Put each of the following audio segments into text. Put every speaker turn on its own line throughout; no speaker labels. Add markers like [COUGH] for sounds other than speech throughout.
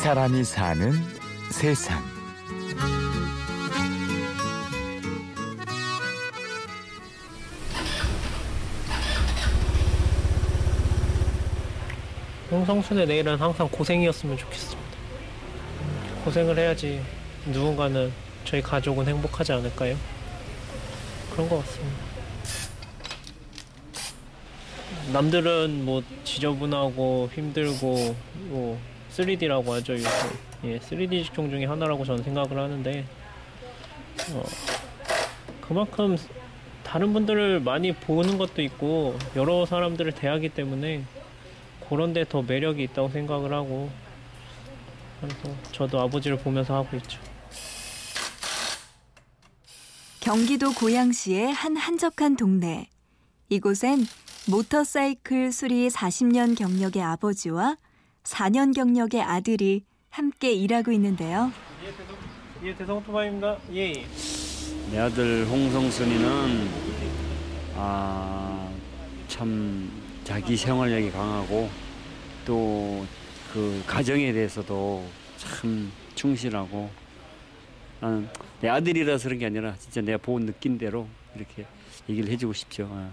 사람이 사는 세상.
홍성순의 내일은 항상 고생이었으면 좋겠습니다. 고생을 해야지 누군가는 저희 가족은 행복하지 않을까요? 그런 것 같습니다. 남들은 뭐 지저분하고 힘들고 뭐 3D라고 하죠 요새 예 3D 직종 중에 하나라고 저는 생각을 하는데 어, 그만큼 다른 분들을 많이 보는 것도 있고 여러 사람들을 대하기 때문에 그런 데 더 매력이 있다고 생각을 하고 그래서 저도 아버지를 보면서 하고 있죠.
경기도 고양시의 한 한적한 동네. 이곳엔 모터사이클 수리 40년 경력의 아버지와 4년 경력의 아들이 함께 일하고 있는데요.
예, 대성 오토바이입니다. 예. 예.
내 아들 홍성순이는 아, 참 자기 생활력이 강하고 또 그 가정에 대해서도 참 충실하고 나는 내 아들이라서 그런 게 아니라 진짜 내가 본 느낀 대로 이렇게 얘기를 해주고 싶죠. 아.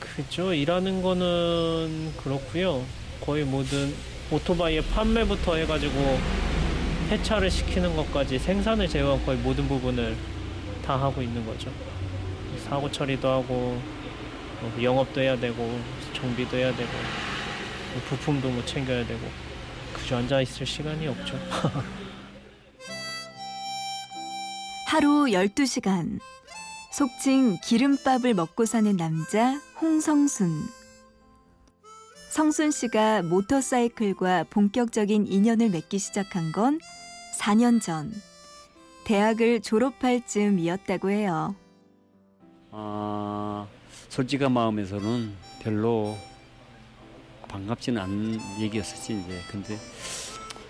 그죠. 일하는 거는 그렇고요. 거의 모든 오토바이의 판매부터 해가지고 폐차를 시키는 것까지 생산을 제외한 거의 모든 부분을 다 하고 있는 거죠. 사고 처리도 하고 뭐 영업도 해야 되고 정비도 해야 되고 뭐 부품도 뭐 챙겨야 되고 그저 앉아 있을 시간이 없죠. [LAUGHS]
하루 12시간. 속칭 기름밥을 먹고 사는 남자 홍성순. 성순 씨가 모터사이클과 본격적인 인연을 맺기 시작한 건 4년 전. 대학을 졸업할 즈음이었다고 해요.
아, 솔직한 마음에서는 별로 반갑지는 않은 얘기였었지 이제. 근데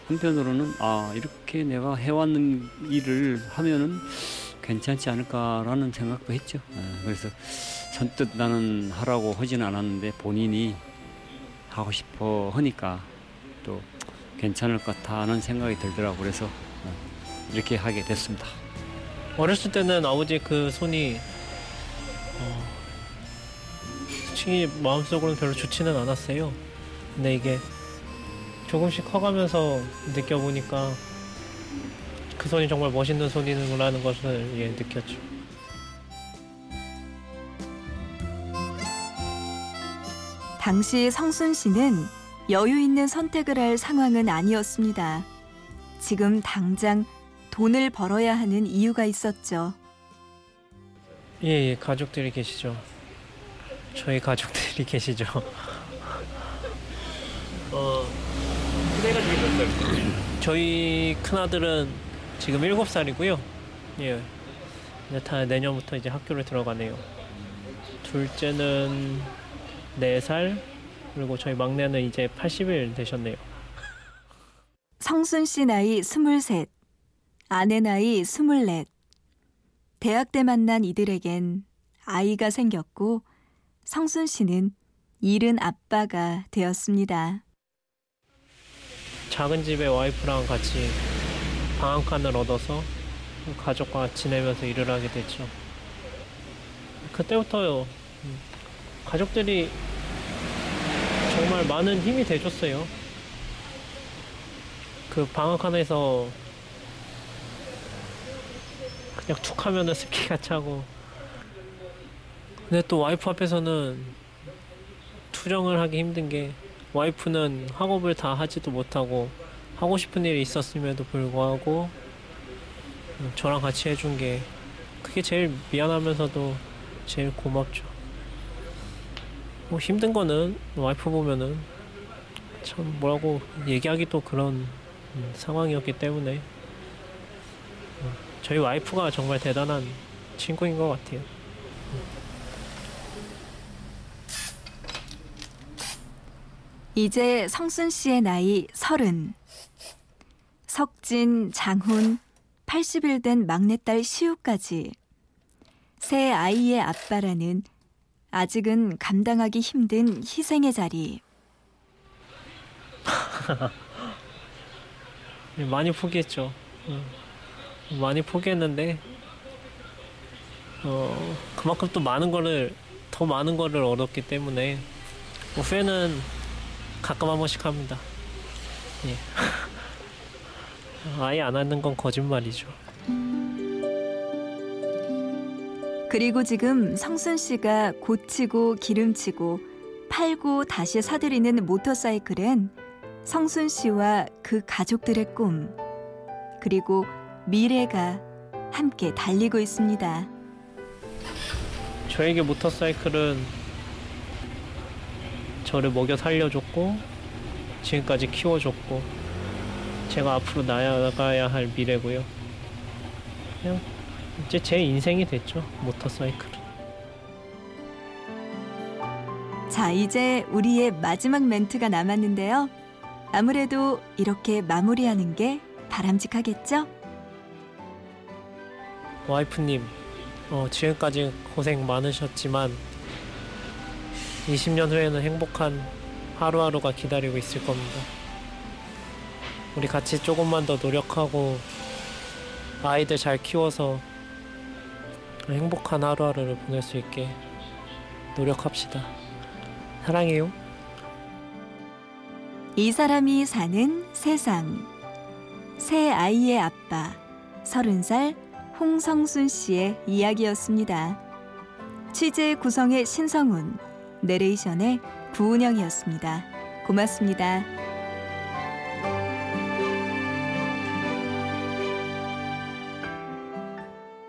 한편으로는 아 이렇게 내가 해왔는 일을 하면은 괜찮지 않을까라는 생각도 했죠. 아, 그래서 선뜻 나는 하라고 하지는 않았는데 본인이 하고 싶어 하니까 또 괜찮을 것 같다는 생각이 들더라고 그래서 어, 이렇게 하게 됐습니다.
어렸을 때는 아버지 그 손이 어, 솔직히 마음속으로는 별로 좋지는 않았어요. 근데 이게 조금씩 커가면서 느껴보니까 그 손이 정말 멋있는 손이라는 것을 예, 느꼈죠.
당시 성순 씨는 여유 있는 선택을 할 상황은 아니었습니다. 지금 당장 돈을 벌어야 하는 이유가 있었죠.
예, 예, 가족들이 계시죠. 저희 가족들이 계시죠. 어, 큰애가 지금 몇 살? 저희 큰아들은 지금 7살이고요. 예. 이제 다 내년부터 이제 학교를 들어가네요. 둘째는 4살, 그리고 저희 막내는 이제 80일 되셨네요.
성순 씨 나이 23, 아내 나이 24. 대학 때 만난 이들에겐 아이가 생겼고 성순 씨는 잃은 아빠가 되었습니다.
작은 집에 와이프랑 같이 방 한 칸을 얻어서 가족과 지내면서 일을 하게 됐죠. 그때부터요. 음, 가족들이 정말 많은 힘이 돼줬어요. 그방한 칸에서 그냥 툭 하면은 습기가 차고. 근데 또 와이프 앞에서는 투정을 하기 힘든 게 와이프는 학업을 다 하지도 못하고 하고 싶은 일이 있었음에도 불구하고 저랑 같이 해준 게 그게 제일 미안하면서도 제일 고맙죠. 뭐 힘든 거는 와이프 보면은 참 뭐라고 얘기하기도 그런 상황이었기 때문에 저희 와이프가 정말 대단한 친구인 것 같아요.
이제 성순 씨의 나이 서른. 석진, 장훈, 80일 된 막내딸 시우까지 새 아이의 아빠라는 아직은 감당하기 힘든 희생의 자리.
예, [LAUGHS] 많이 포기했죠. 어, 많이 포기했는데 어, 그만큼 또 많은 거를 더 많은 거를 얻었기 때문에 뭐 후회는 가끔 한 번씩 합니다. 예. [LAUGHS] 아예 안 하는 건 거짓말이죠.
그리고 지금 성순 씨가 고치고 기름치고 팔고 다시 사들이는 모터사이클엔 성순 씨와 그 가족들의 꿈 그리고 미래가 함께 달리고 있습니다.
저에게 모터사이클은 저를 먹여 살려줬고 지금까지 키워줬고 제가 앞으로 나아가야 할 미래고요. 그냥 이제 제 인생이 됐죠 모터사이클은.
자, 이제 우리의 마지막 멘트가 남았는데요. 아무래도 이렇게 마무리하는 게 바람직하겠죠?
와이프님, 어, 지금까지 고생 많으셨지만 20년 후에는 행복한 하루하루가 기다리고 있을 겁니다. 우리 같이 조금만 더 노력하고 아이들 잘 키워서 행복한 하루하루를 보낼 수 있게 노력합시다. 사랑해요.
이 사람이 사는 세상. 새 아이의 아빠, 서른 살 홍성순 씨의 이야기였습니다. 취재 구성의 신성훈, 내레이션의 구은영이었습니다. 고맙습니다.